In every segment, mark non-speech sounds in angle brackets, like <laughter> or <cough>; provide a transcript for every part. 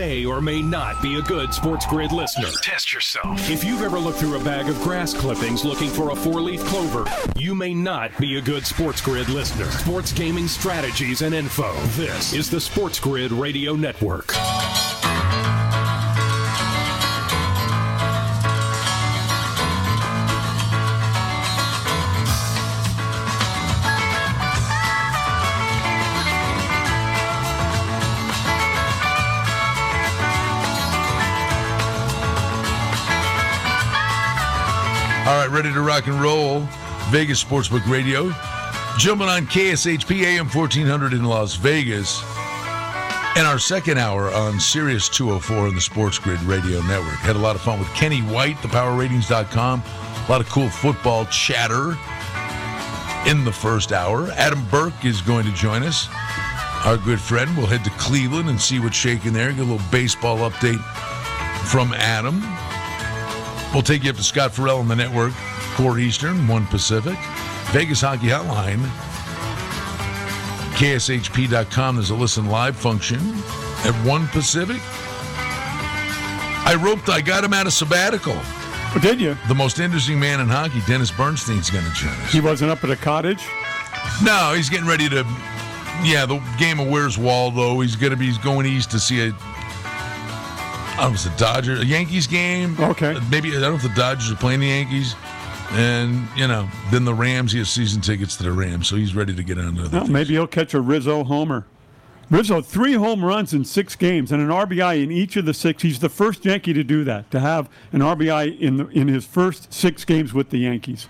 may or may not be a good Sports Grid listener. Test yourself. If you've ever looked through a bag of grass clippings looking for a four leaf clover, you may not be a good Sports Grid listener. Sports gaming strategies and info. This is the Sports Grid Radio Network. Ready to rock and roll. Vegas Sportsbook Radio. Jumping on KSHP AM 1400 in Las Vegas. And our second hour on Sirius 204 in the Sports Grid Radio Network. Had a lot of fun with Kenny White, thepowerratings.com. A lot of cool football chatter in the first hour. Adam Burke is going to join us. Our good friend. We'll head to Cleveland and see what's shaking there. Get a little baseball update from Adam. We'll take you up to Scott Farrell on the network, 4 Eastern, 1 Pacific. Vegas Hockey Hotline, KSHP.com. There's a listen live function at 1 Pacific. I roped, I got him out of sabbatical. Oh, did you? The most interesting man in hockey, Dennis Bernstein's going to join us. He wasn't up at a cottage? No, he's getting ready to. Yeah, the game of Where's Waldo. He's going to be he's going east to see a. I don't know if it's a Dodger, a Yankees game. Okay. Uh, maybe I don't know if the Dodgers are playing the Yankees, and you know, then the Rams. He has season tickets to the Rams, so he's ready to get on to. Well, maybe he'll catch a Rizzo homer. Rizzo, three home runs in six games and an RBI in each of the six. He's the first Yankee to do that, to have an RBI in the, in his first six games with the Yankees.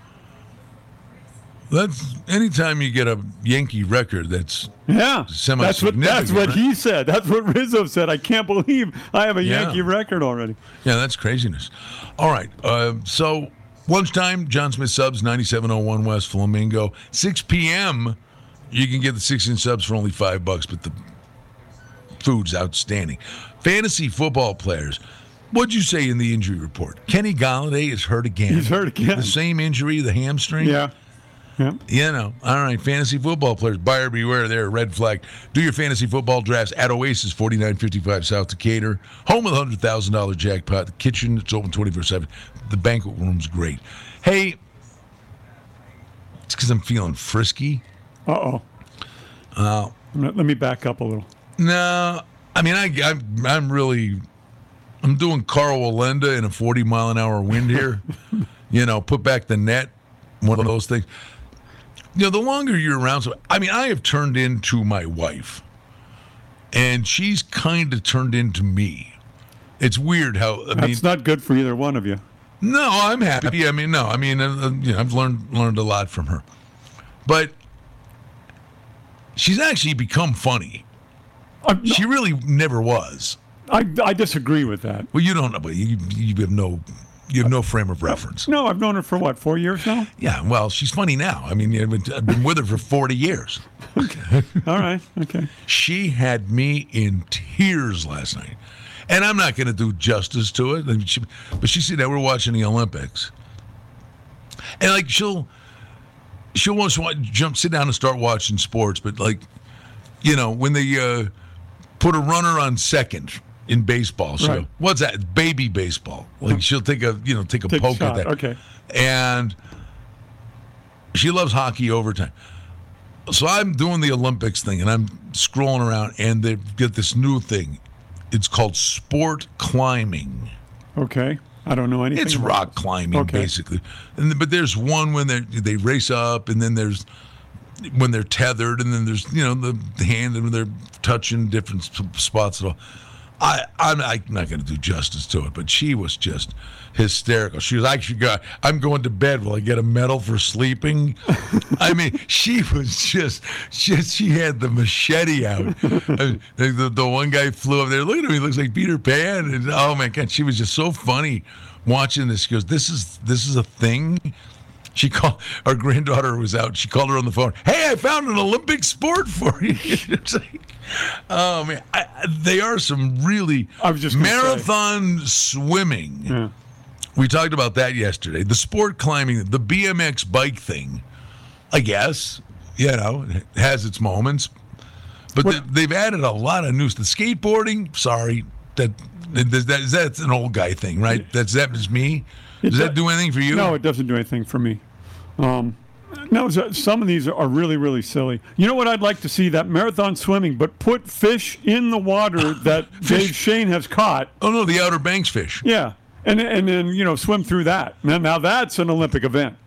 That's anytime you get a Yankee record that's Yeah, semi that's what that's what he said. That's what Rizzo said. I can't believe I have a Yeah. Yankee record already. Yeah, that's craziness. All right. Uh, so lunchtime, John Smith subs, 9701 West Flamingo. 6 p.m., you can get the six inch subs for only five bucks, but the food's outstanding. Fantasy football players. What'd you say in the injury report? Kenny Golladay is hurt again. He's hurt again. The same injury, the hamstring. Yeah. Yeah. You know, all right, fantasy football players, buyer beware there, red flag. Do your fantasy football drafts at Oasis, 4955 South Decatur, home of the $100,000 jackpot. The kitchen, it's open 24 7. The banquet room's great. Hey, it's because I'm feeling frisky. Uh-oh. Uh Let let me back up a little. No, I mean, I, I'm, I'm really, I'm doing Karl Wallenda in a 40 mile an hour wind here. <laughs> you know, put back the net, one of those things. You know, the longer you're around, so I mean, I have turned into my wife, and she's kind of turned into me. It's weird how I mean, That's not good for either one of you. no, I'm happy. I mean, no, I mean, uh, uh, you know, I've learned learned a lot from her, but she's actually become funny. I'm- She really never was. I, I disagree with that. Well, you don't know, but you you have no you have no frame of reference. No, I've known her for what, four years now? Yeah, well, she's funny now. I mean, I've been, with her for forty years. okay. All right, okay. She had me in tears last night, and I'm not going to do justice to it. She, but she said that we're watching the Olympics, and like she'll she'll once jump, sit down, and start watching sports. But like, you know, when they uh, put a runner on second in baseball, she'll Right. "What's that? Baby baseball." Like she'll take a you know take a Take poke shot, at that. okay. and she loves hockey overtime. So I'm doing the Olympics thing, and I'm scrolling around, and they've got this new thing. It's called sport climbing. Okay. I don't know anything. It's rock climbing, Okay. basically. And, but there's one when they they race up, and then there's when they're tethered, and then there's you know the, hand and they're touching different spots and all. I, I'm, I'm not going to do justice to it, but she was just hysterical. She was actually going, I'm going to bed. Will I get a medal for sleeping? <laughs> I mean, she was just, just she had the machete out. <laughs> the, the, the one guy flew up there. Look at him. He looks like Peter Pan. And, oh, my God. She was just so funny watching this. She goes, this is, this is a thing. She called our granddaughter was out. She called her on the phone. Hey, I found an Olympic sport for you. <laughs> it's like, oh man, I, they are some really I was just gonna say. marathon swimming. Yeah. We talked about that yesterday. The sport climbing, the BMX bike thing. I guess you know it has its moments, but they, they've added a lot of new. The skateboarding. Sorry, that that, that that's an old guy thing, right? That's that is me. Does that do anything for you? No, it doesn't do anything for me. Um, no, some of these are really, really silly. You know what I'd like to see? That marathon swimming, but put fish in the water <laughs> that Dave Shane has caught. Oh no, the Outer Banks fish. Yeah. And, and then, you know, swim through that. Now, now that's an Olympic event.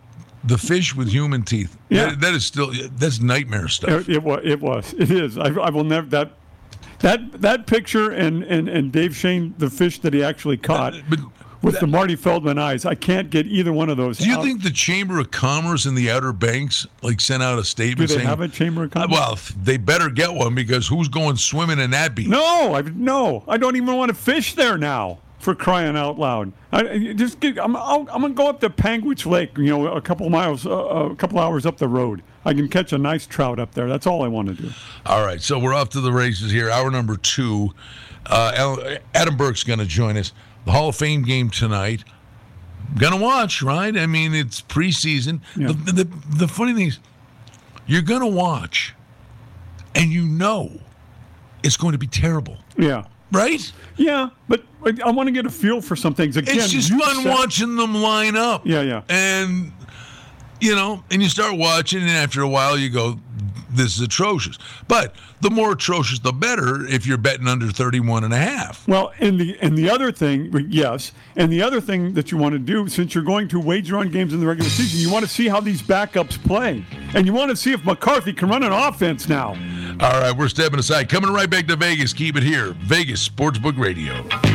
The fish with human teeth. Yeah. That- that is still that's nightmare stuff. It, it, wa- it was. It is. I, I will never, that, that, that picture and, and, and Dave Shane, the fish that he actually caught But with the Marty Feldman eyes, I can't get either one of those do you out. think the Chamber of Commerce in the Outer Banks like sent out a statement? Do they saying, have a chamber of commerce? "Well, they better get one because who's going swimming in that beach?" No, I no, I don't even want to fish there now. For crying out loud! I, I- just get, I'm I'll, I'm gonna go up to Panguitch Lake, you know, a couple miles, uh, a couple hours up the road. I can catch a nice trout up there. That's all I want to do. All right, so we're off to the races here. Hour number two. Uh, Adam Burke's going to join us. The Hall of Fame game tonight. Gonna watch, right? I mean, it's preseason. Yeah. The, the, the funny thing is, you're gonna watch, and you know it's going to be terrible, Yeah, right? yeah, but I, I want to get a feel for some things. Again, It's just fun said- watching them line up. Yeah, yeah. And you know, and you start watching, and after a while, you go, "This is atrocious." But the more atrocious, the better. If you're betting under 31 and a half. Well, and the and the other thing, yes, and the other thing that you want to do, since you're going to wager on games in the regular season, you want to see how these backups play, and you want to see if McCarthy can run an offense now. All right, we're stepping aside. Coming right back to Vegas. Keep it here, Vegas Sportsbook Radio.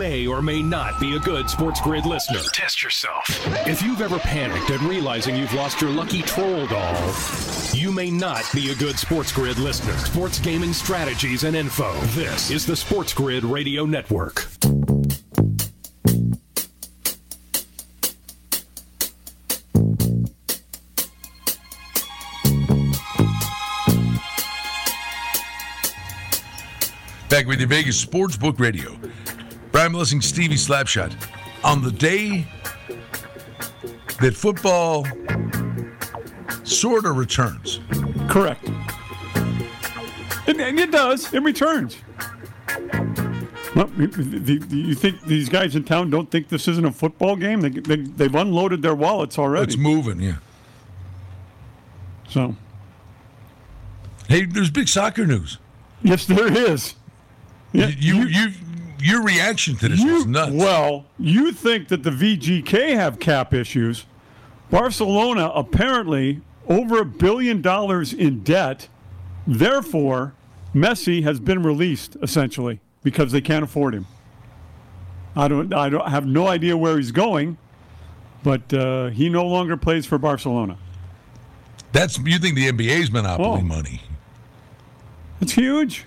may or may not be a good Sports Grid listener. Test yourself. If you've ever panicked at realizing you've lost your lucky troll doll, you may not be a good Sports Grid listener. Sports gaming strategies and info. This is the Sports Grid Radio Network. Back with you, Vegas Sportsbook Radio. Brian Blessing, Stevie Slapshot. On the day that football sort of returns, Correct. And, and it does. It returns. Well, you think these guys in town don't think this isn't a football game? They, they, they've unloaded their wallets already. it's moving, yeah. so, Hey, there's big soccer news. yes, there is. Yeah, You, you, your reaction to this You- was nuts. Well, you think that the VGK have cap issues. Barcelona apparently over a billion dollars in debt. Therefore, Messi has been released essentially because they can't afford him. I don't. I don't I have no idea where he's going, but uh, he no longer plays for Barcelona. That's you think the NBA's monopoly Oh. money? It's huge.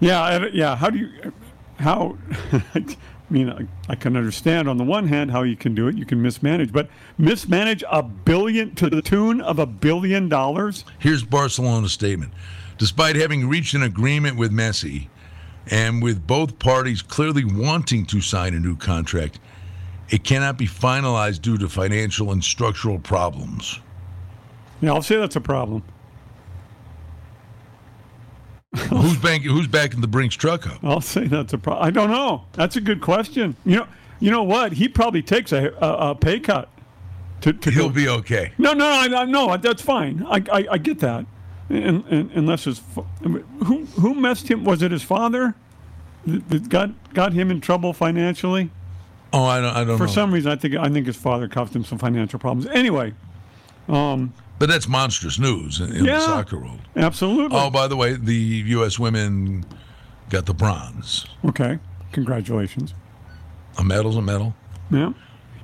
Yeah, I- yeah. How do you? How? <laughs> I mean, I, I can understand on the one hand how you can do it. You can mismanage, but mismanage a billion to the tune of a billion dollars. Here's Barcelona's statement. Despite having reached an agreement with Messi and with both parties clearly wanting to sign a new contract, it cannot be finalized due to financial and structural problems. Yeah, I'll say that's a problem. <laughs> who's bank, Who's backing the Brinks truck up? I'll say that's a problem. I don't know. That's a good question. You know, you know what? He probably takes a, a, a pay cut. To, to He'll go. be okay. No, no, I, I, no. That's fine. I, I, I get that. And, and, unless his who who messed him? Was it his father that got got him in trouble financially? Oh, I don't. I don't know. For know. some reason, I think I think his father caused him some financial problems. Anyway, um, but that's monstrous news in, in Yeah. the soccer world. absolutely. Oh, by the way, the U.S. women got the bronze. Okay, congratulations. A medal's a medal. Yeah.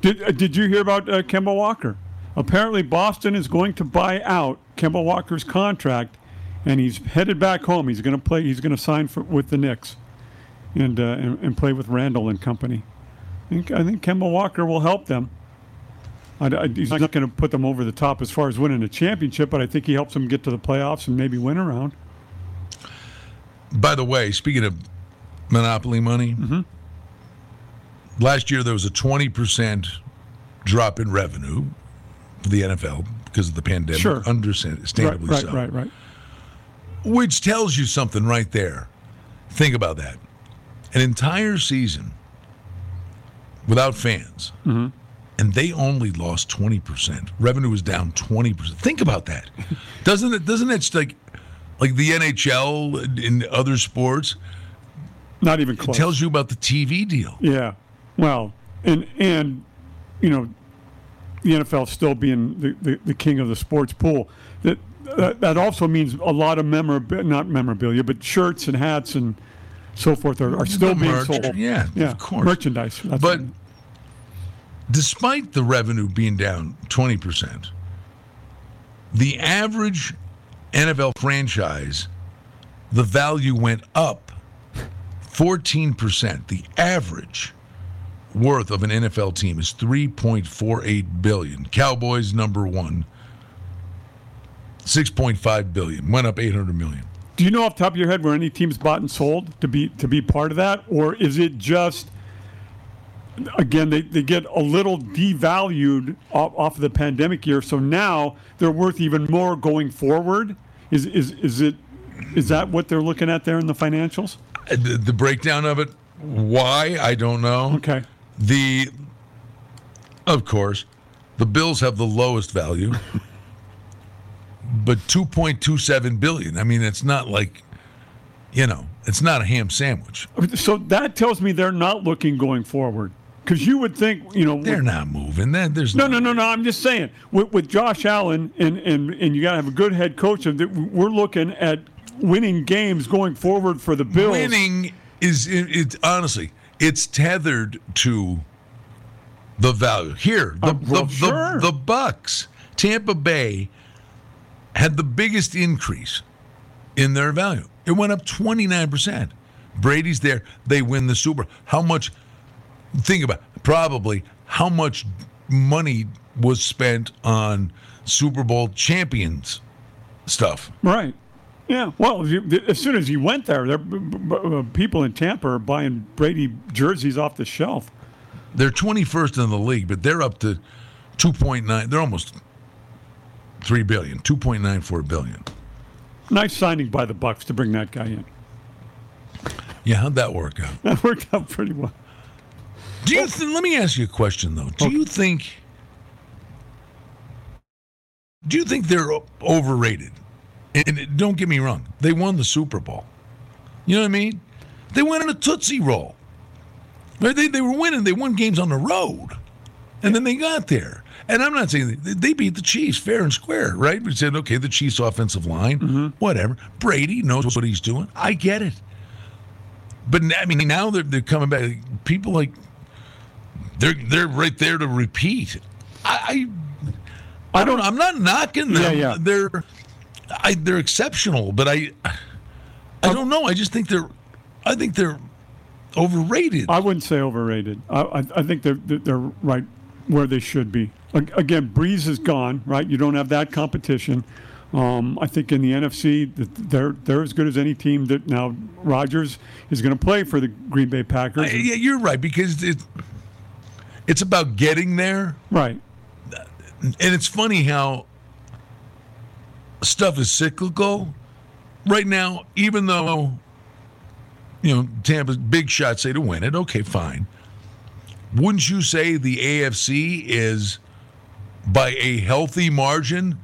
Did uh, Did you hear about uh, Kemba Walker? Apparently, Boston is going to buy out Kemba Walker's contract, and he's headed back home. He's going to play. He's going to sign for, with the Knicks, and, uh, and and play with Randle and company. I think I think Kemba Walker will help them. I, I- he's not going to put them over the top as far as winning a championship, but I think he helps them get to the playoffs and maybe win around. By the way, speaking of monopoly money, Mm-hmm. last year there was a 20% drop in revenue for the NFL because of the pandemic. Sure. Right, Understandably right, so. right, right. Which tells you something right there. Think about that. An entire season without fans, Mm-hmm. And they only lost 20%. Revenue was down 20%. Think about that. <laughs> doesn't it, doesn't it like, like the NHL in other sports, Not even it tells you about the TV deal. Yeah. Well, and and you know, the NFL still being the, the, the king of the sports pool. That, that that also means a lot of memorabilia, not memorabilia, but shirts and hats and so forth are, are still being sold. yeah, yeah, of course. merchandise. That's But despite the revenue being down 20%, the average NFL franchise, the value went up 14%. The average worth of an NFL team is 3.48 billion. Cowboys number 1 6.5 billion. Went up 800 million. do you know off top of your head where any teams bought and sold to be to be part of that, or is it just? Again, they, they get a little devalued off, off of the pandemic year, so now they're worth even more going forward. Is is is it is that what they're looking at there in the financials? Uh, The, the breakdown of it, why I don't know. Okay. The, of course, the Bills have the lowest value, <laughs> but 2.27 billion. I mean, it's not like, you know, it's not a ham sandwich. So that tells me they're not looking going forward. Because you would think, you know, They're with- not moving. That There's no, no, no, no. I'm just saying, with, with Josh Allen and, and, and you got to have a good head coach, and that we're looking at winning games going forward for the Bills. Winning is it, it honestly, it's tethered to the value. Here, the Uh, well, the, sure. the the Bucks, Tampa Bay had the biggest increase in their value. It went up 29%. Brady's there, they win the Super. How much think about it, probably how much money was spent on Super Bowl champions stuff. Right. Yeah. Well, if you, as soon as you went there, there uh, people in Tampa are buying Brady jerseys off the shelf. They're 21st in the league, but they're up to 2.9. They're almost 3 billion, 2.94 billion. Nice signing by the Bucks to bring that guy in. Yeah, how'd that work out? That worked out pretty well. Do you oh. th- let me ask you a question though. Do you think Do you think they're overrated? And don't get me wrong, they won the Super Bowl. You know what I mean? They went on a Tootsie Roll. They, they, were winning. They won games on the road. And then they got there. And I'm not saying they, they beat the Chiefs fair and square, right? We said, okay, the Chiefs' offensive line, mm-hmm. whatever. Brady knows what he's doing. I get it. But I mean, now they're, they're coming back. People like they're they're right there to repeat. I I, I don't. I'm not knocking them. Yeah, yeah. They're I, they're exceptional, but I I don't know. I just think they're I think they're overrated. I wouldn't say overrated. I, I, I think they're, they're right where they should be. Again, Brees is gone, right? You don't have that competition. Um, I think in the NFC, they're they're as good as any team. That now Rodgers is going to play for the Green Bay Packers, I- yeah, you're right because it, it's about getting there, right? and it's funny how stuff is cyclical right now, even though you know Tampa's big shots say to win it. Okay, fine. Wouldn't you say the AFC is by a healthy margin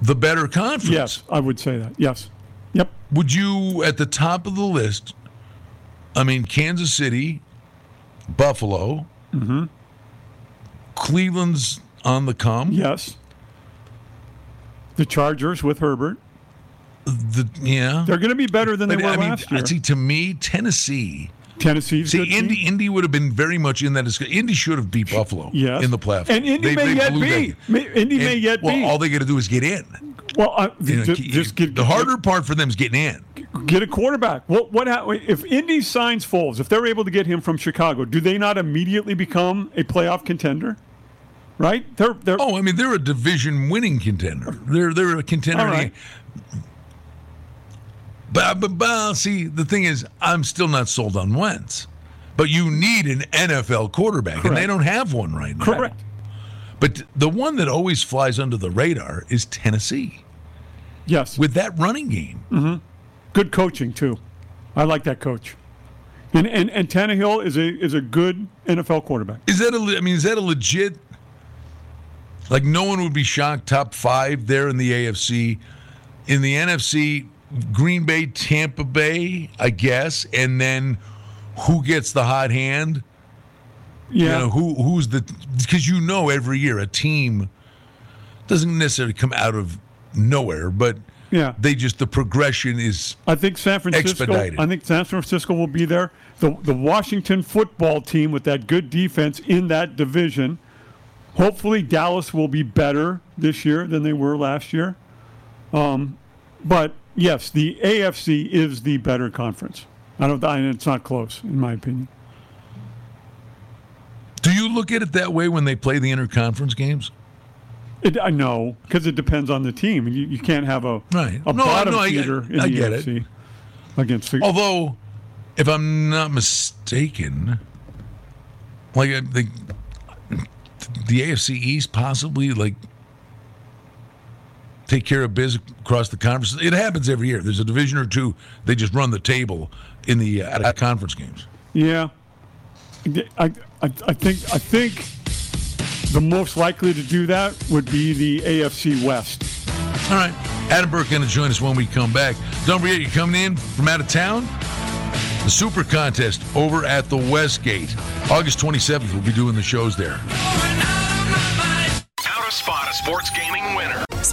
the better conference? Yes, I would say that. Yes. Yep. Would you at the top of the list? I mean, Kansas City, Buffalo, Mm-hmm. Cleveland's on the come. Yes. The Chargers with Herbert. The, yeah. They're going to be better than they were I mean, last year. see, to me, Tennessee. Tennessee's See, good team. Indy, Indy would have been very much in that. Indy should have beat Buffalo Yes. in the playoffs. And Indy may yet be. May- Indy may And- yet well, be. all they got to do is get in. Well, uh, You know, ju- keep- just get, the harder part for them is getting in. Get a quarterback. What what if Indy signs Foles? If they're able to get him from Chicago, do they not immediately become a playoff contender? Right? They're they're Oh, I mean, they're a division winning contender. They're they're a contender. All right. But, but, but see, the thing is, I'm still not sold on Wentz. But you need an NFL quarterback, and they don't have one right now. correct. But the one that always flies under the radar is Tennessee Yes. with that running game. Mm-hmm. Good coaching too. I like that coach. And and and Tannehill is a is a good NFL quarterback. Is that a? I mean, is that a legit? Like no one would be shocked. Top five there in the AFC, in the NFC, Green Bay, Tampa Bay, I guess, and then who gets the hot hand? Yeah. You know who who's the because you know every year a team doesn't necessarily come out of nowhere, but Yeah. they just the progression is I think San Francisco. Expedited. I think San Francisco will be there. The the Washington football team with that good defense in that division. Hopefully Dallas will be better this year than they were last year. Um, but yes, the AFC is the better conference. I don't. I, it's not close in my opinion. Do you look at it that way when they play the interconference games? It, I know because it depends on the team. You, you can't have a Right. a No, bottom no, I get- feeder in I the get it. Against the. Although, if I'm not mistaken, like I think the AFC East possibly like take care of business across the conference. It happens every year. There's a division or two. They just run the table in the uh, conference games. Yeah, I, I, I think I think the most likely to do that would be the AFC West. All right, Adam Burke going to join us when we come back. Don't forget, you're coming in from out of town. The Super Contest over at the Westgate, August 27th. We'll be doing the shows there. How to spot a sports gaming winner.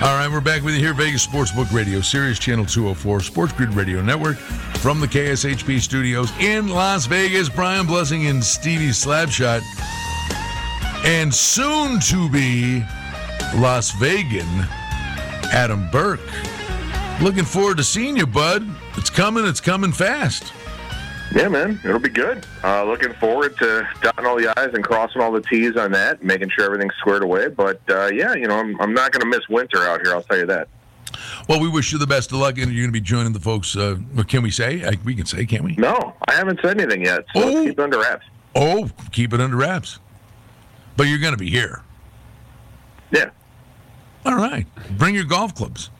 All right, we're back with you here, Vegas Sportsbook Radio, Sirius Channel 204, Sports Grid Radio Network, from the KSHP studios in Las Vegas. Brian Blessing and Stevie Slapshot, and soon to be Las Vegan, Adam Burke. Looking forward to seeing you, bud. It's coming, it's coming fast. Yeah, man, it'll be good. Uh, looking forward to dotting all the I's and crossing all the T's on that, making sure everything's squared away. But uh, yeah, you know, I'm, I'm not going to miss winter out here. I'll tell you that. Well, we wish you the best of luck, and you're going to be joining the folks. Uh, can we say? I, we can say, can't we? No, I haven't said anything yet, so Oh. keep it under wraps. Oh, keep it under wraps. But you're going to be here. Yeah, All right. Bring your golf clubs.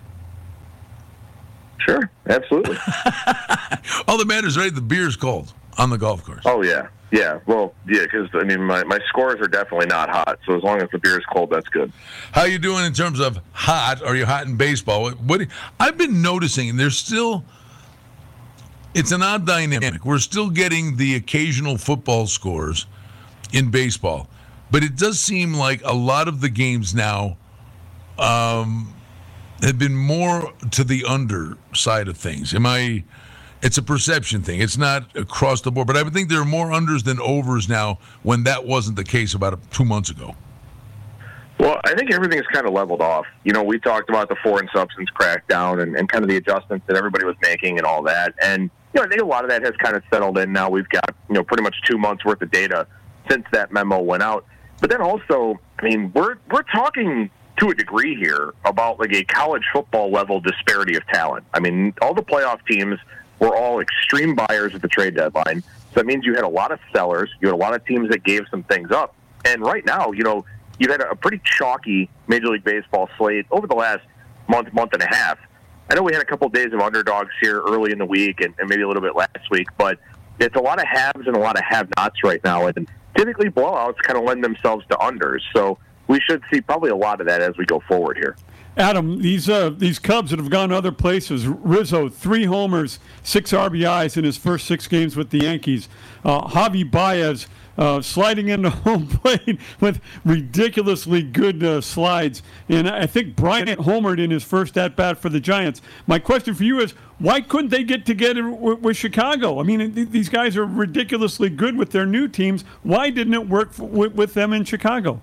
Sure, absolutely. <laughs> All that matters, right? The beer's cold on the golf course. oh yeah, yeah. Well, yeah, because I mean, my, my scores are definitely not hot. So as long as the beer's cold, that's good. How you doing in terms of hot? Are you hot in baseball? What, what I've been noticing, there's still it's an odd dynamic. We're still getting the occasional football scores in baseball, but it does seem like a lot of the games now um, have been more to the under side of things. Am I? It's a perception thing. It's not across the board, but I would think there are more unders than overs now when that wasn't the case about two months ago. Well, I think everything everything's kind of leveled off. You know, we talked about the foreign substance crackdown and, and kind of the adjustments that everybody was making and all that. And, you know, I think a lot of that has kind of settled in now. We've got, you know, pretty much two months worth of data since that memo went out. But then also, I mean, we're, we're talking to a degree here about like a college football level disparity of talent. I mean, all the playoff teams were all extreme buyers at the trade deadline. So that means you had a lot of sellers. You had a lot of teams that gave some things up. And right now, you know, you've had a pretty chalky Major League Baseball slate over the last month, month and a half. I know we had a couple of days of underdogs here early in the week and, and maybe a little bit last week, but it's a lot of haves and a lot of have-nots right now. And typically blowouts kind of lend themselves to unders. So we should see probably a lot of that as we go forward here. Adam, these uh, these Cubs that have gone other places. Rizzo, three homers, six RBIs in his first six games with the Yankees. Uh, Javi Baez uh, sliding into <laughs> home plate with ridiculously good uh, slides. And I think Bryant homered in his first at bat for the Giants. My question for you is why couldn't they get together with, with Chicago? I mean, th- these guys are ridiculously good with their new teams. Why didn't it work with them in Chicago?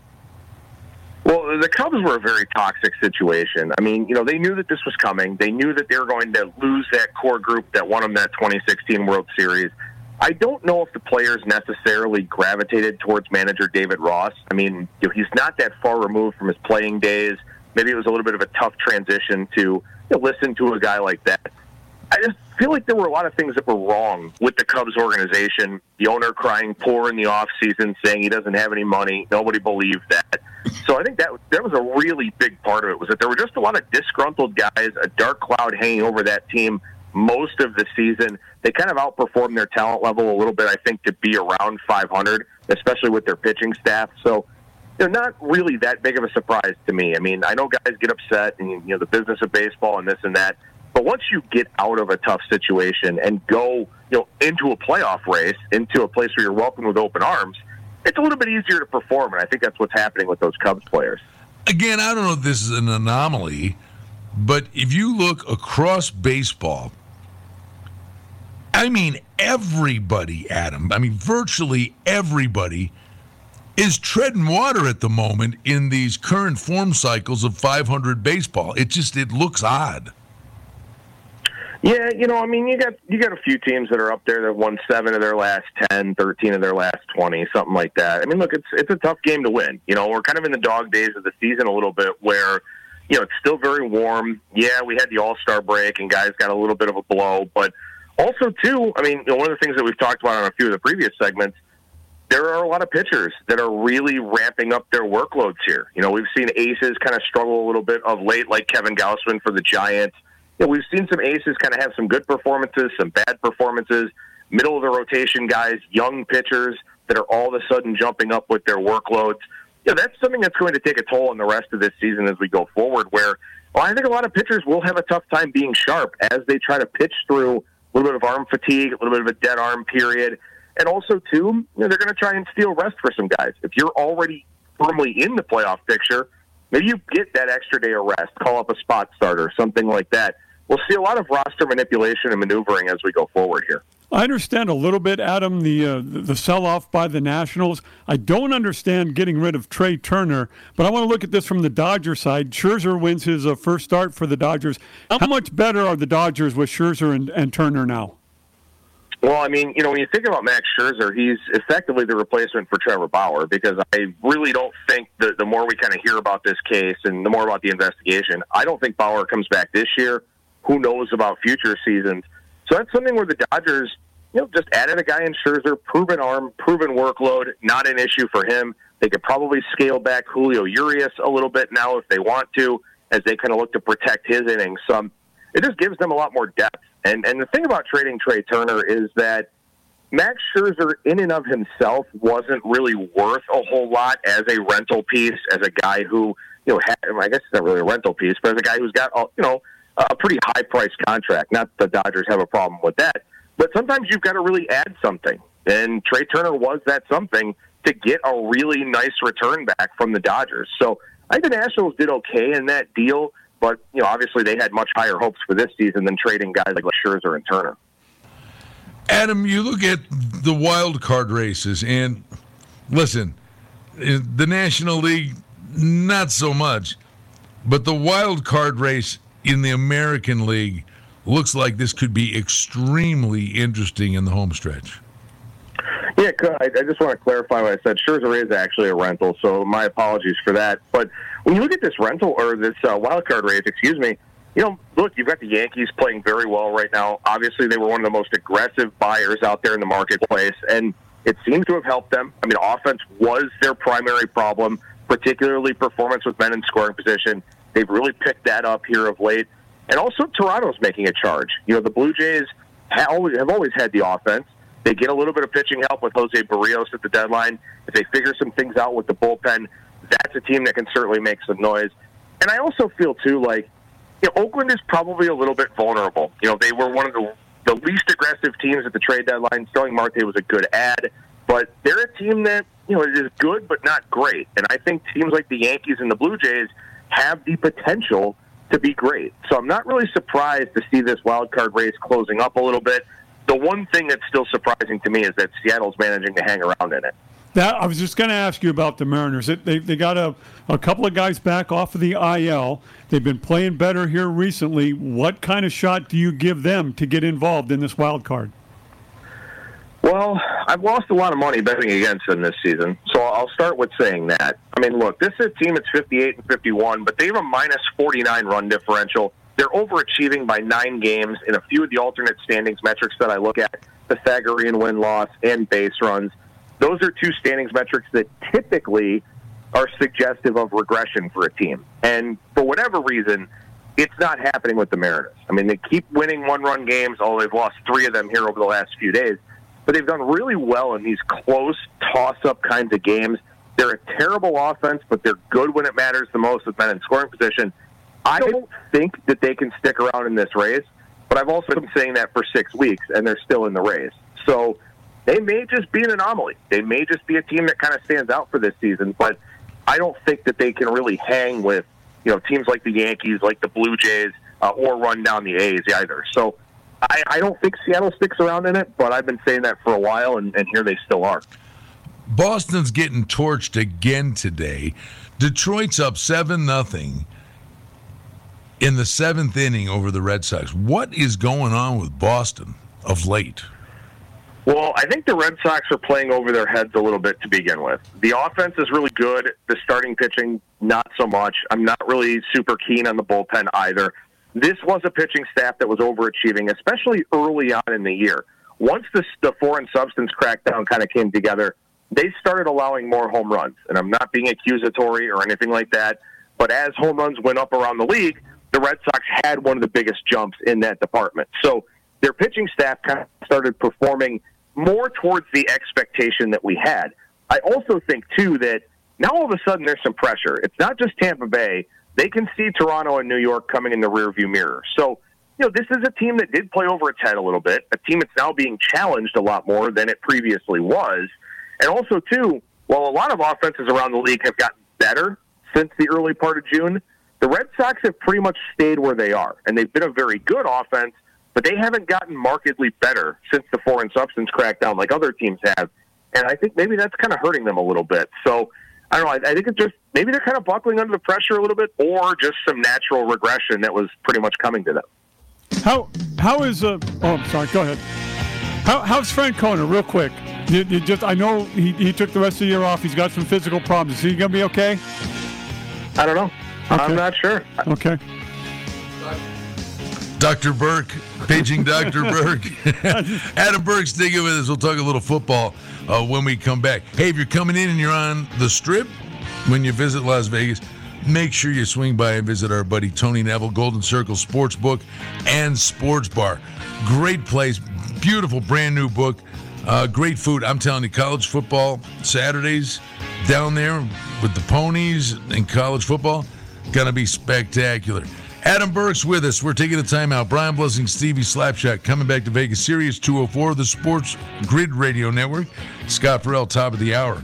Well, the Cubs were a very toxic situation. I mean, you know, they knew that this was coming. They knew that they were going to lose that core group that won them that 2016 World Series. I don't know if the players necessarily gravitated towards manager David Ross. I mean, you know, he's not that far removed from his playing days. Maybe it was a little bit of a tough transition to you know, listen to a guy like that. I just feel like there were a lot of things that were wrong with the Cubs organization. The owner crying poor in the off season, saying he doesn't have any money. Nobody believed that. So I think that that was a really big part of it was that there were just a lot of disgruntled guys, a dark cloud hanging over that team most of the season. They kind of outperformed their talent level a little bit, I think, to be around 500, especially with their pitching staff. So they're not really that big of a surprise to me. I mean, I know guys get upset and you know the business of baseball and this and that, but once you get out of a tough situation and go, you know, into a playoff race, into a place where you're welcomed with open arms, it's a little bit easier to perform, and I think that's what's happening with those Cubs players. Again, I don't know if this is an anomaly, but if you look across baseball, I mean everybody, Adam. I mean virtually everybody is treading water at the moment in these current form cycles of 500 baseball. It just it looks odd. Yeah, you know, I mean, you got you got a few teams that are up there that won seven of their last 10, 13 of their last 20, something like that. I mean, look, it's it's a tough game to win. You know, we're kind of in the dog days of the season a little bit where, you know, it's still very warm. Yeah, we had the All-Star break and guys got a little bit of a blow, but also too, I mean, you know, one of the things that we've talked about on a few of the previous segments, there are a lot of pitchers that are really ramping up their workloads here. You know, we've seen aces kind of struggle a little bit of late, like Kevin Gausman for the Giants you know, we've seen some aces kind of have some good performances, some bad performances, middle of the rotation guys, young pitchers that are all of a sudden jumping up with their workloads. You know, that's something that's going to take a toll on the rest of this season as we go forward. Where well, I think a lot of pitchers will have a tough time being sharp as they try to pitch through a little bit of arm fatigue, a little bit of a dead arm period, and also too, you know, they're going to try and steal rest for some guys. If you're already firmly in the playoff picture, maybe you get that extra day of rest, call up a spot starter, something like that we'll see a lot of roster manipulation and maneuvering as we go forward here. I understand a little bit, Adam, the uh, the sell off by the Nationals. I don't understand getting rid of Trea Turner, but I want to look at this from the Dodger side. Scherzer wins his uh, first start for the Dodgers. How much better are the Dodgers with Scherzer and, and Turner now? Well, I mean, you know, when you think about Max Scherzer, he's effectively the replacement for Trevor Bauer because I really don't think that the more we kind of hear about this case and the more about the investigation, I don't think Bauer comes back this year who knows about future seasons. So that's something where the Dodgers, you know, just added a guy in Scherzer, proven arm, proven workload, not an issue for him. They could probably scale back Julio Urias a little bit now if they want to, as they kind of look to protect his innings. So it just gives them a lot more depth. And and the thing about trading Trea Turner is that Max Scherzer, in and of himself, wasn't really worth a whole lot as a rental piece, as a guy who, you know, had, I guess it's not really a rental piece, but as a guy who's got, all you know, a pretty high priced contract. Not the Dodgers have a problem with that. but sometimes you've got to really add something. And Trea Turner was that something to get a really nice return back from the Dodgers. So I think the Nationals did okay in that deal, but you know, obviously they had much higher hopes for this season than trading guys like Scherzer and Turner. Adam, you look at the wild card races, and listen, eh, the National League, not so much, but the wild card race in the American League looks like this could be extremely interesting in the home stretch. Yeah, I, just want to clarify what I said. Scherzer is actually a rental, so my apologies for that. But when you look at this rental or this uh, wild card race, excuse me, you know, look, you've got the Yankees playing very well right now. Obviously, they were one of the most aggressive buyers out there in the marketplace, and it seems to have helped them. I mean, offense was their primary problem, particularly performance with men in scoring position. They've really picked that up here of late. And also, Toronto's making a charge. You know, the Blue Jays have always, had the offense. They get a little bit of pitching help with Jose Berrios at the deadline. If they figure some things out with the bullpen, that's a team that can certainly make some noise. And I also feel, too, like you know, Oakland is probably a little bit vulnerable. You know, they were one of the, the least aggressive teams at the trade deadline. Starling Marte was a good ad, but they're a team that, you know, is good but not great. And I think teams like the Yankees and the Blue Jays have the potential to be great. So I'm not really surprised to see this wild card race closing up a little bit. The one thing that's still surprising to me is that Seattle's managing to hang around in it. That I was just going to ask you about the Mariners. It, they they got a, a couple of guys back off of the IL. They've been playing better here recently. What kind of shot do you give them to get involved in this wild card? Well, I've lost a lot of money betting against them this season, so I'll start with saying that. I mean, look, this is a team that's 58 and 51, but they have a minus 49 run differential. They're overachieving by nine games in a few of the alternate standings metrics that I look at: Pythagorean win loss and base runs. Those are two standings metrics that typically are suggestive of regression for a team. And for whatever reason, it's not happening with the Mariners. I mean, they keep winning one run games, although they've lost three of them here over the last few days. But they've done really well in these close toss up kinds of games. They're a terrible offense, but they're good when it matters the most with men in scoring position. I don't think that they can stick around in this race, but I've also been saying that for six weeks, and they're still in the race. So they may just be an anomaly. They may just be a team that kind of stands out for this season, but I don't think that they can really hang with you know teams like the Yankees, like the Blue Jays, uh, or run down the A's either. So I, I don't think Seattle sticks around in it, but I've been saying that for a while, and, and here they still are. Boston's getting torched again today. Detroit's up seven nothing in the seventh inning over the Red Sox. What is going on with Boston of late? Well, I think the Red Sox are playing over their heads a little bit to begin with. The offense is really good. The starting pitching, not so much. I'm not really super keen on the bullpen either. This was a pitching staff that was overachieving, especially early on in the year. Once the, the foreign substance crackdown kind of came together, they started allowing more home runs. And I'm not being accusatory or anything like that, but as home runs went up around the league, the Red Sox had one of the biggest jumps in that department. So their pitching staff kind of started performing more towards the expectation that we had. I also think, too, that now all of a sudden there's some pressure. It's not just Tampa Bay. They can see Toronto and New York coming in the rearview mirror. So, you know, this is a team that did play over its head a little bit, a team that's now being challenged a lot more than it previously was. And also, too, while a lot of offenses around the league have gotten better since the early part of June, the Red Sox have pretty much stayed where they are. And they've been a very good offense but they haven't gotten markedly better since the foreign substance crackdown like other teams have. And I think maybe that's kind of hurting them a little bit. So I don't know. I, I think it's just maybe they're kind of buckling under the pressure a little bit, or just some natural regression that was pretty much coming to them. How how is uh? Oh, I'm sorry. Go ahead. How, how's Francona, real quick? You, you just I know he, he took the rest of the year off. He's got some physical problems. Is he gonna be okay? I don't know. Okay. I'm not sure. Okay. Dr. Burke, paging Dr. <laughs> Burke. <laughs> Adam Burke's sticking with us. We'll talk a little football uh, when we come back. Hey, if you're coming in and you're on the strip when you visit Las Vegas, make sure you swing by and visit our buddy Tony Neville, Golden Circle Sportsbook and Sports Bar. Great place, beautiful brand new book, uh, great food. I'm telling you, college football Saturdays down there with the ponies and college football, gonna be spectacular. Adam Burke's with us. We're taking a timeout. Brian Blessing, Stevie Slapshot coming back to Vegas. Sirius 204, the Sports Grid Radio Network. Scott Farrell, top of the hour.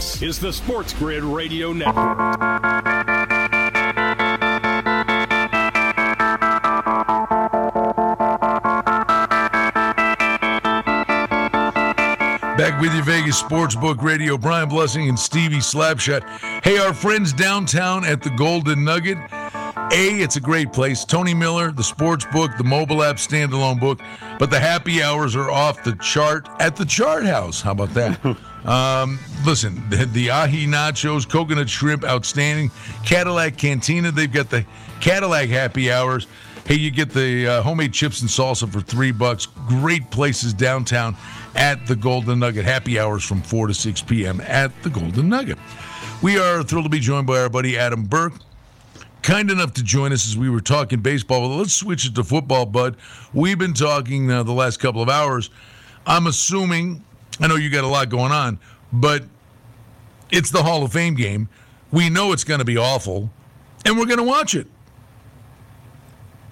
This is the Sports Grid Radio Network. Back with you, Vegas Sportsbook Radio. Brian Blessing and Stevie Slapshot. Hey, our friends downtown at the Golden Nugget. A, it's a great place. Tony Miller, the sports book, the mobile app standalone book, but the happy hours are off the chart at the Chart House. How about that? <laughs> um, listen, the, the ahi nachos, coconut shrimp, outstanding. Cadillac Cantina, they've got the Cadillac happy hours. Hey, you get the uh, homemade chips and salsa for three bucks. Great places downtown at the Golden Nugget. Happy hours from 4 to 6 p.m. at the Golden Nugget. We are thrilled to be joined by our buddy Adam Burke kind enough to join us as we were talking baseball. Well, let's switch it to football, bud. We've been talking uh, the last couple of hours. I'm assuming, I know you got a lot going on, but it's the Hall of Fame game. We know it's going to be awful, and we're going to watch it.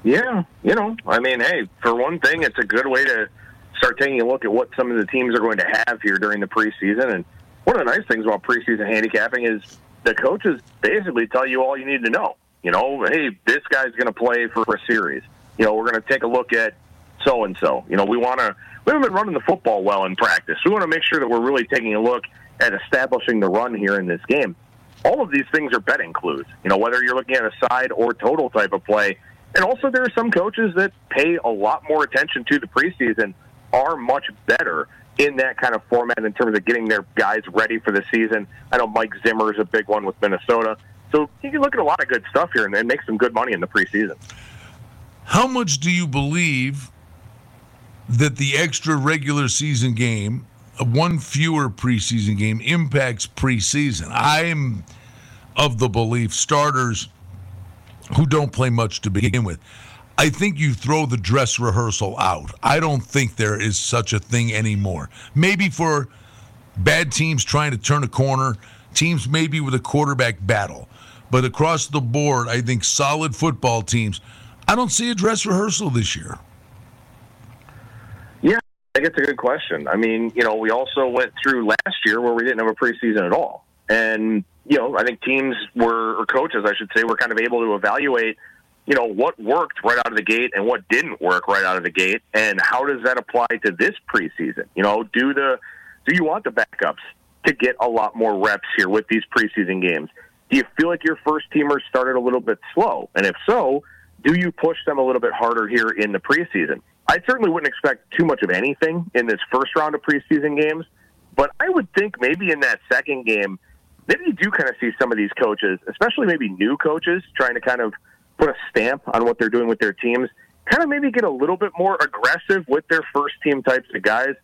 Yeah, you know, I mean, hey, for one thing, it's a good way to start taking a look at what some of the teams are going to have here during the preseason. And one of the nice things about preseason handicapping is the coaches basically tell you all you need to know. You know, hey, this guy's going to play for a series. You know, we're going to take a look at so and so. You know, we want to. We haven't been running the football well in practice. We want to make sure that we're really taking a look at establishing the run here in this game. All of these things are betting clues. You know, whether you're looking at a side or total type of play. And also, there are some coaches that pay a lot more attention to the preseason, are much better in that kind of format in terms of getting their guys ready for the season. I know Mike Zimmer is a big one with Minnesota. So you can look at a lot of good stuff here and, and make some good money in the preseason. How much do you believe that the extra regular season game, uh, one fewer preseason game, impacts preseason? I'm of the belief starters who don't play much to begin with. I think you throw the dress rehearsal out. I don't think there is such a thing anymore. Maybe for bad teams trying to turn a corner, teams maybe with a quarterback battle. But across the board, I think solid football teams, I don't see a dress rehearsal this year. I think it's a good question. I mean, you know, we also went through last year where we didn't have a preseason at all. And, you know, I think teams were, or coaches, I should say, were kind of able to evaluate, you know, what worked right out of the gate and what didn't work right out of the gate. And how does that apply to this preseason? You know, do the, do you want the backups to get a lot more reps here with these preseason games? Do you feel like your first teamers started a little bit slow? And if so, do you push them a little bit harder here in the preseason? I certainly wouldn't expect too much of anything in this first round of preseason games, but I would think maybe in that second game, maybe you do kind of see some of these coaches, especially maybe new coaches, trying to kind of put a stamp on what they're doing with their teams, kind of maybe get a little bit more aggressive with their first team types of guys.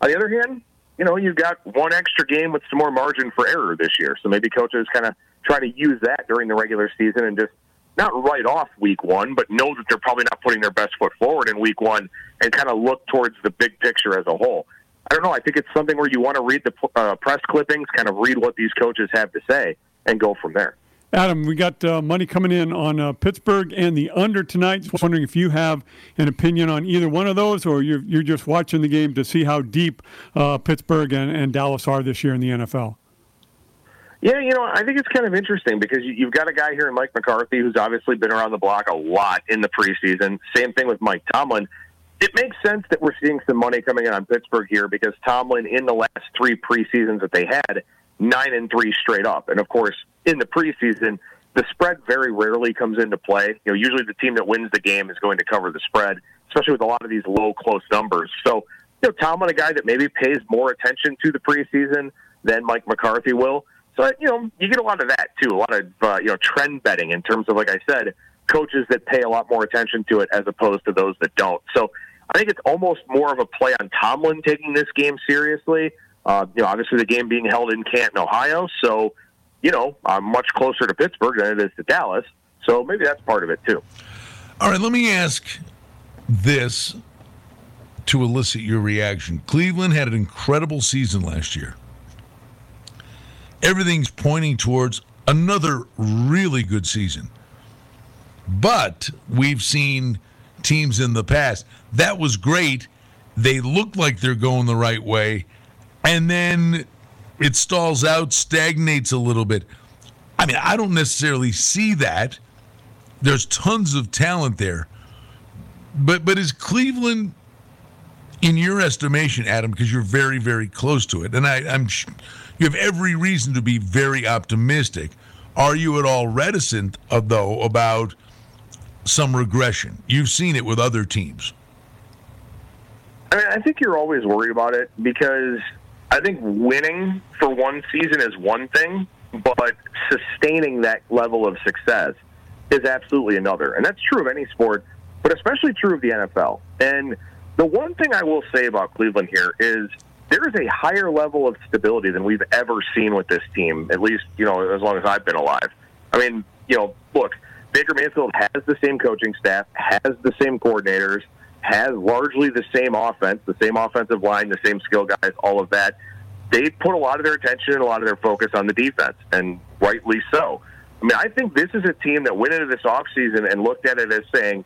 On the other hand, you know, you've got one extra game with some more margin for error this year. So maybe coaches kind of try to use that during the regular season and just not write off week one, but know that they're probably not putting their best foot forward in week one and kind of look towards the big picture as a whole. I don't know. I think it's something where you want to read the uh, press clippings, kind of read what these coaches have to say, and go from there. Adam, we got uh, money coming in on uh, Pittsburgh and the under tonight. Just wondering if you have an opinion on either one of those, or you're, you're just watching the game to see how deep uh, Pittsburgh and, and Dallas are this year in the NFL. Yeah, you know, I think it's kind of interesting because you've got a guy here in Mike McCarthy who's obviously been around the block a lot in the preseason. Same thing with Mike Tomlin. It makes sense that we're seeing some money coming in on Pittsburgh here because Tomlin, in the last three preseasons that they had, nine and three straight up. And of course, in the preseason, the spread very rarely comes into play. You know, usually the team that wins the game is going to cover the spread, especially with a lot of these low, close numbers. So you know, Tomlin, a guy that maybe pays more attention to the preseason than Mike McCarthy will. So, you know, you get a lot of that too, a lot of, uh, you know, trend betting in terms of, like I said, coaches that pay a lot more attention to it as opposed to those that don't. So I think it's almost more of a play on Tomlin taking this game seriously. Uh, you know, obviously the game being held in Canton, Ohio. So, you know, I'm much closer to Pittsburgh than it is to Dallas. So maybe that's part of it too. All right, let me ask this to elicit your reaction. Cleveland had an incredible season last year. Everything's pointing towards another really good season. But we've seen teams in the past. That was great. They look like they're going the right way. And then it stalls out, stagnates a little bit. I mean, I don't necessarily see that. There's tons of talent there. But but is Cleveland in your estimation, Adam, because you're very, very close to it, and I, am you have every reason to be very optimistic. Are you at all reticent, uh, though, about some regression? You've seen it with other teams. I mean, I think you're always worried about it because I think winning for one season is one thing, but sustaining that level of success is absolutely another. And that's true of any sport, but especially true of the NFL. And the one thing I will say about Cleveland here is there is a higher level of stability than we've ever seen with this team, at least, you know, as long as I've been alive. I mean, you know, look, Baker Mayfield has the same coaching staff, has the same coordinators, has largely the same offense, the same offensive line, the same skill guys, all of that. They put a lot of their attention and a lot of their focus on the defense, and rightly so. I mean, I think this is a team that went into this offseason and looked at it as saying,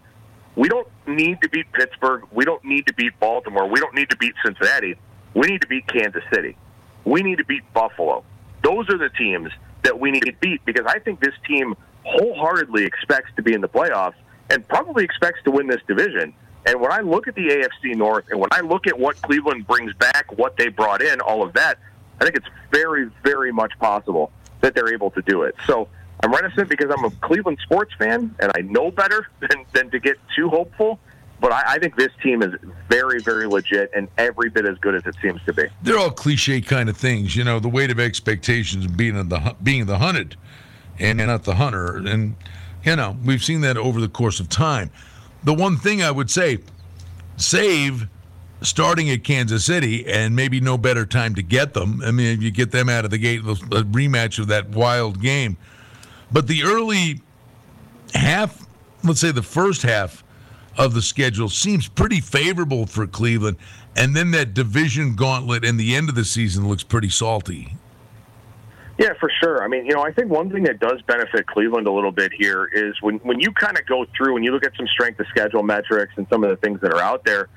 we don't need to beat Pittsburgh. We don't need to beat Baltimore. We don't need to beat Cincinnati. We need to beat Kansas City. We need to beat Buffalo. Those are the teams that we need to beat because I think this team wholeheartedly expects to be in the playoffs and probably expects to win this division. And when I look at the AFC North and when I look at what Cleveland brings back, what they brought in, all of that, I think it's very, very much possible that they're able to do it. So I'm reticent because I'm a Cleveland sports fan and I know better <laughs> than, than to get too hopeful. But I, I think this team is very, very legit and every bit as good as it seems to be. They're all cliche kind of things, you know. The weight of expectations being the being the hunted, and not the hunter, and you know we've seen that over the course of time. The one thing I would say, save starting at Kansas City, and maybe no better time to get them. I mean, if you get them out of the gate, a rematch of that wild game. But the early half, let's say the first half of the schedule seems pretty favorable for Cleveland. And then that division gauntlet in the end of the season looks pretty salty. Yeah, for sure. I mean, you know, I think one thing that does benefit Cleveland a little bit here is when, when you kind of go through and you look at some strength of schedule metrics and some of the things that are out there.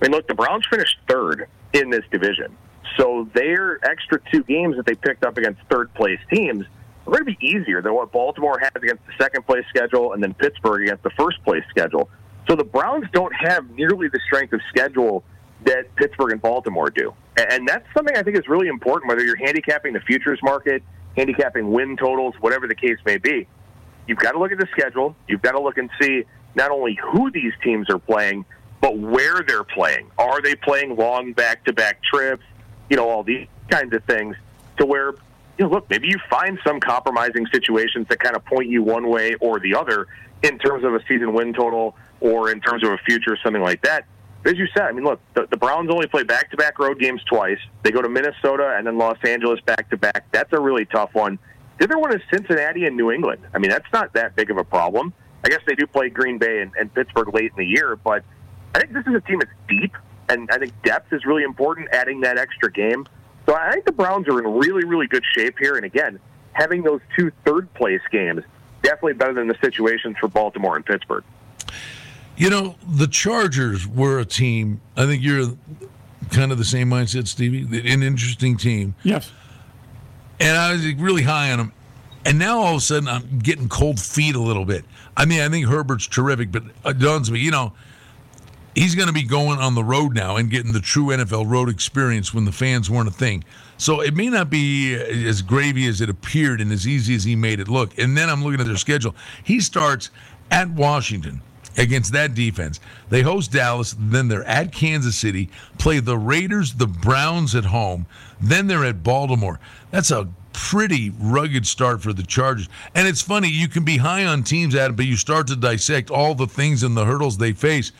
I mean, look, the Browns finished third in this division. So their extra two games that they picked up against third place teams are going to be easier than what Baltimore has against the second place schedule and then Pittsburgh against the first place schedule. So the Browns don't have nearly the strength of schedule that Pittsburgh and Baltimore do. And that's something I think is really important, whether you're handicapping the futures market, handicapping win totals, whatever the case may be. You've got to look at the schedule. You've got to look and see not only who these teams are playing, but where they're playing. Are they playing long back to back trips? You know, all these kinds of things to where, you know, look, maybe you find some compromising situations that kind of point you one way or the other in terms of a season win total or in terms of a future, something like that. But as you said, I mean, look, the, the Browns only play back to back road games twice. They go to Minnesota and then Los Angeles back to back. That's a really tough one. The other one is Cincinnati and New England. I mean, that's not that big of a problem. I guess they do play Green Bay and, and Pittsburgh late in the year, but I think this is a team that's deep, and I think depth is really important, adding that extra game. So I think the Browns are in really, really good shape here. And again, having those two third place games, definitely better than the situations for Baltimore and Pittsburgh. You know, the Chargers were a team. I think you're kind of the same mindset, Stevie. An interesting team. Yes. And I was really high on them. And now all of a sudden I'm getting cold feet a little bit. I mean, I think Herbert's terrific, but it dawns me, you know, he's going to be going on the road now and getting the true NFL road experience when the fans weren't a thing. So it may not be uh, as gravy as it appeared and as easy as he made it look. And then I'm looking at their schedule. He starts at Washington against that defense. They host Dallas, then they're at Kansas City, play the Raiders, the Browns at home, then they're at Baltimore. That's a pretty rugged start for the Chargers. And it's funny, you can be high on teams, Adam, but you start to dissect all the things and the hurdles they face.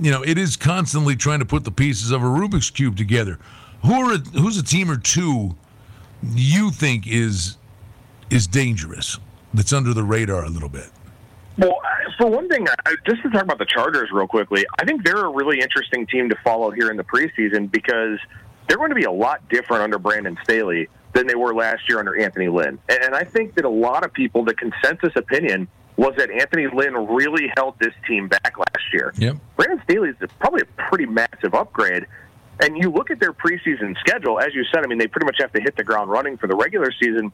You know, it is constantly trying to put the pieces of a Rubik's Cube together. Who are who's a team or two you think is is dangerous that's under the radar a little bit? Well, for one thing, just to talk about the Chargers real quickly, I think they're a really interesting team to follow here in the preseason because they're going to be a lot different under Brandon Staley than they were last year under Anthony Lynn. And I think that a lot of people, the consensus opinion was that Anthony Lynn really held this team back last year. Yep. Brandon Staley is probably a pretty massive upgrade. And you look at their preseason schedule, as you said, I mean, they pretty much have to hit the ground running for the regular season.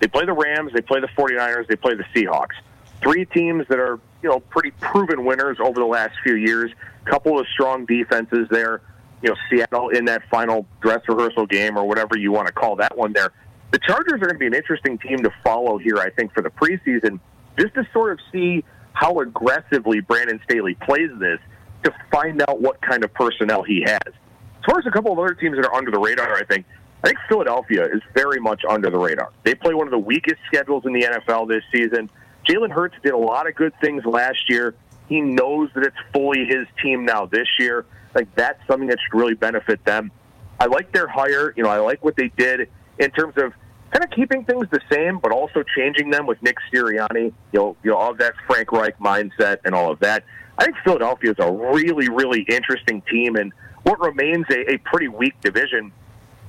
They play the Rams, they play the 49ers, they play the Seahawks. Three teams that are, you know, pretty proven winners over the last few years. Couple of strong defenses there. You know, Seattle in that final dress rehearsal game or whatever you want to call that one there. The Chargers are going to be an interesting team to follow here, I think, for the preseason, just to sort of see how aggressively Brandon Staley plays this to find out what kind of personnel he has. As far as a couple of other teams that are under the radar, I think I think Philadelphia is very much under the radar. They play one of the weakest schedules in the NFL this season. Jalen Hurts did a lot of good things last year. He knows that it's fully his team now this year. Like that's something that should really benefit them. I like their hire. You know, I like what they did in terms of kind of keeping things the same, but also changing them with Nick Sirianni. You know, you know, all of that Frank Reich mindset and all of that. I think Philadelphia is a really, really interesting team and what remains a, a pretty weak division.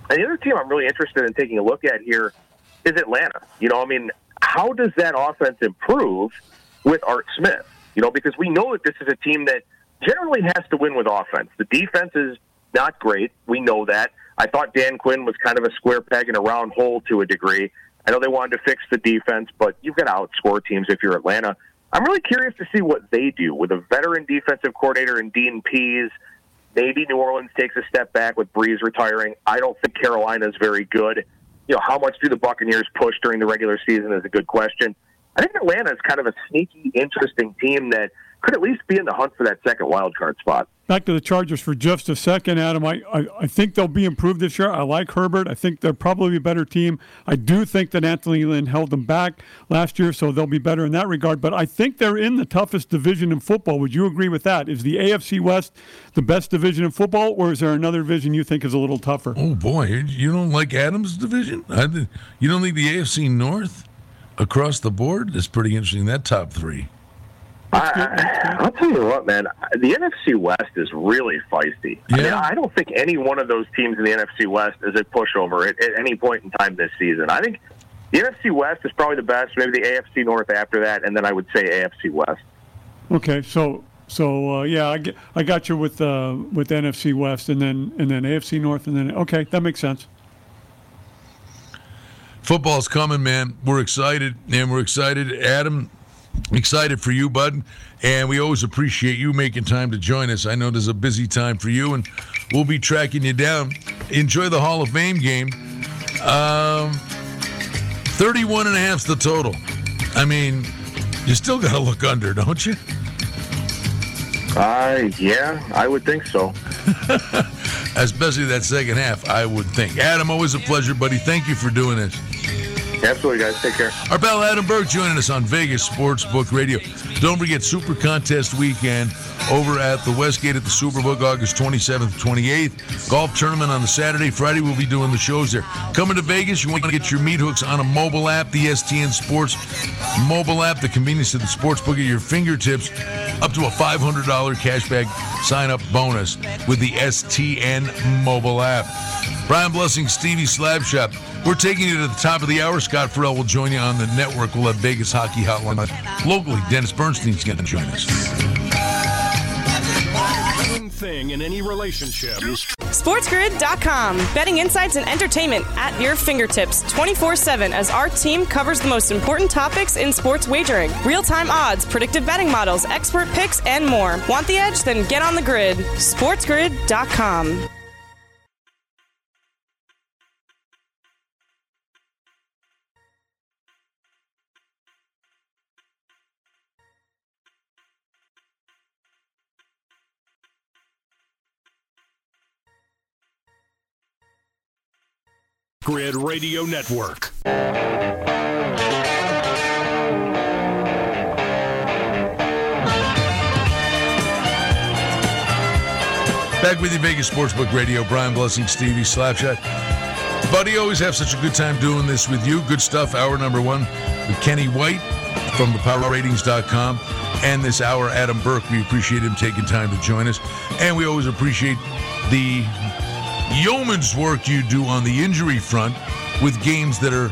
And the other team I'm really interested in taking a look at here is Atlanta. You know, I mean, how does that offense improve with Art Smith? You know, because we know that this is a team that generally has to win with offense. The defense is not great. We know that. I thought Dan Quinn was kind of a square peg in a round hole to a degree. I know they wanted to fix the defense, but you've got to outscore teams if you're Atlanta. I'm really curious to see what they do with a veteran defensive coordinator in Dean Pees. Maybe New Orleans takes a step back with Brees retiring. I don't think Carolina is very good. You know, how much do the Buccaneers push during the regular season is a good question. I think Atlanta is kind of a sneaky, interesting team that could at least be in the hunt for that second wild card spot back to the Chargers for just a second, Adam. I, I, I, think they'll be improved this year. I like Herbert. I think they're probably a better team. I do think that Anthony Lynn held them back last year, so they'll be better in that regard. But I think they're in the toughest division in football. Would you agree with that? Is the AFC West the best division in football, or is there another division you think is a little tougher? Oh, boy. You don't like Adams' division? You don't think the AFC North across the board is pretty interesting, that top three? I, will tell you what, man. The NFC West is really feisty. Yeah. I, mean, I don't think any one of those teams in the NFC West is a pushover at, at any point in time this season. I think the NFC West is probably the best. Maybe the AFC North after that, and then I would say AFC West. Okay, so so uh, yeah, I, get, I got you with uh, with NFC West, and then and then AFC North, and then okay, that makes sense. Football's coming, man. We're excited, and we're excited. Adam, excited for you, bud. And we always appreciate you making time to join us. I know there's a busy time for you, and we'll be tracking you down. Enjoy the Hall of Fame game. Um, 31 and a half's the total. I mean, you still got to look under, don't you? Uh, yeah, I would think so. <laughs> Especially that second half, I would think. Adam, always a pleasure, buddy. Thank you for doing this. Absolutely, guys. Take care. Our pal Adam Burke joining us on Vegas Sportsbook Radio. Don't forget Super Contest Weekend over at the Westgate at the Superbook, August 27th, 28th. Golf tournament on the Saturday. Friday, we'll be doing the shows there. Coming to Vegas, you want to get your meat hooks on a mobile app, the STN Sports mobile app, the convenience of the sportsbook at your fingertips. Up to a $500 cashback sign up bonus with the STN mobile app. Brian Blessing, Stevie Slapshot. We're taking you to the top of the hour. Scott Farrell will join you on the network. We'll have Vegas Hockey Hotline. Locally, Dennis Bernstein's going to join us. Thing in any relationship. SportsGrid.com. Betting insights and entertainment at your fingertips 24 7 as our team covers the most important topics in sports wagering real time odds, predictive betting models, expert picks, and more. Want the edge? Then get on the grid. SportsGrid.com. Grid Radio Network. Back with you, Vegas Sportsbook Radio. Brian Blessing, Stevie Slapshot. Uh, Buddy, always have such a good time doing this with you. Good stuff. Hour number one with Kenny White from thepowerratings.com. And this hour, Adam Burke. We appreciate him taking time to join us. And we always appreciate the yeoman's work you do on the injury front with games that are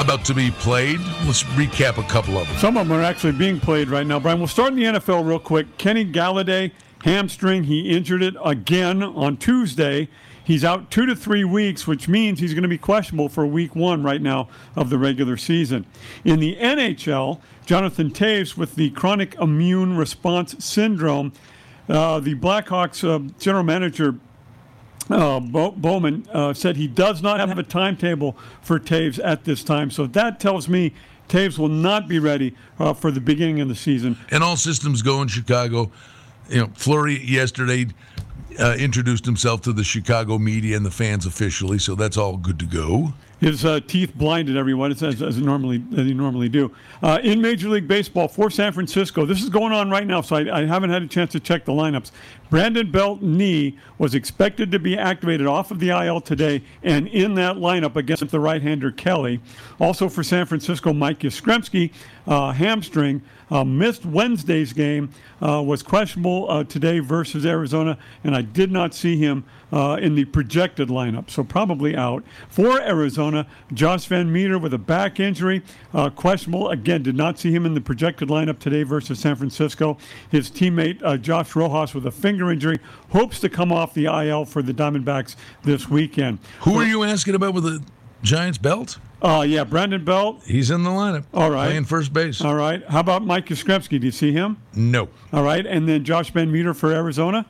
about to be played. Let's recap a couple of them. Some of them are actually being played right now, Brian. We'll start in the NFL real quick. Kenny Golladay, hamstring. He injured it again on Tuesday. He's out two to three weeks, which means he's going to be questionable for week one right now of the regular season. In the NHL, Jonathan Toews with the chronic immune response syndrome. Uh, the Blackhawks uh, general manager uh, Bo- Bowman uh, said he does not have a timetable for Toews at this time. So that tells me Toews will not be ready uh, for the beginning of the season. And all systems go in Chicago. You know, Fleury yesterday uh, introduced himself to the Chicago media and the fans officially, so that's all good to go. His uh, teeth blinded everyone, as, as, normally as they normally do. Uh, in Major League Baseball for San Francisco, this is going on right now, so I, I, haven't had a chance to check the lineups. Brandon Belt knee was expected to be activated off of the IL today and in that lineup against the right-hander Kelly. Also for San Francisco, Mike Yastrzemski, uh, hamstring. Uh, missed Wednesday's game, uh, was questionable uh, today versus Arizona, and I did not see him uh, in the projected lineup, so probably out. For Arizona, Josh VanMeter with a back injury, uh, questionable. Again, did not see him in the projected lineup today versus San Francisco. His teammate uh, Josh Rojas with a finger injury hopes to come off the IL for the Diamondbacks this weekend. Who are you asking about with the Giants belt? Uh, yeah, Brandon Belt. He's in the lineup. All right. Playing first base. All right. How about Mike Yastrzemski? Do you see him? No. All right. And then Josh VanMeter for Arizona?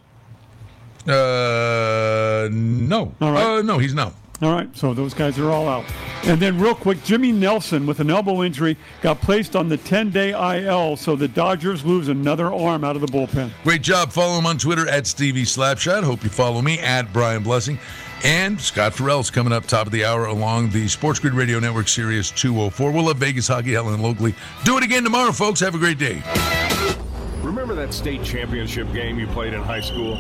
Uh, no. All right. Uh, no, he's not. All right, so those guys are all out. And then, real quick, Jimmy Nelson with an elbow injury got placed on the 10 day IL, so the Dodgers lose another arm out of the bullpen. Great job. Follow him on Twitter at Stevie Slapshot. Hope you follow me at Brian Blessing. And Scott Farrell's coming up top of the hour along the Sports Grid Radio Network Sirius 204. We'll have Vegas Hockey Helen locally. Do it again tomorrow, folks. Have a great day. Remember that state championship game you played in high school?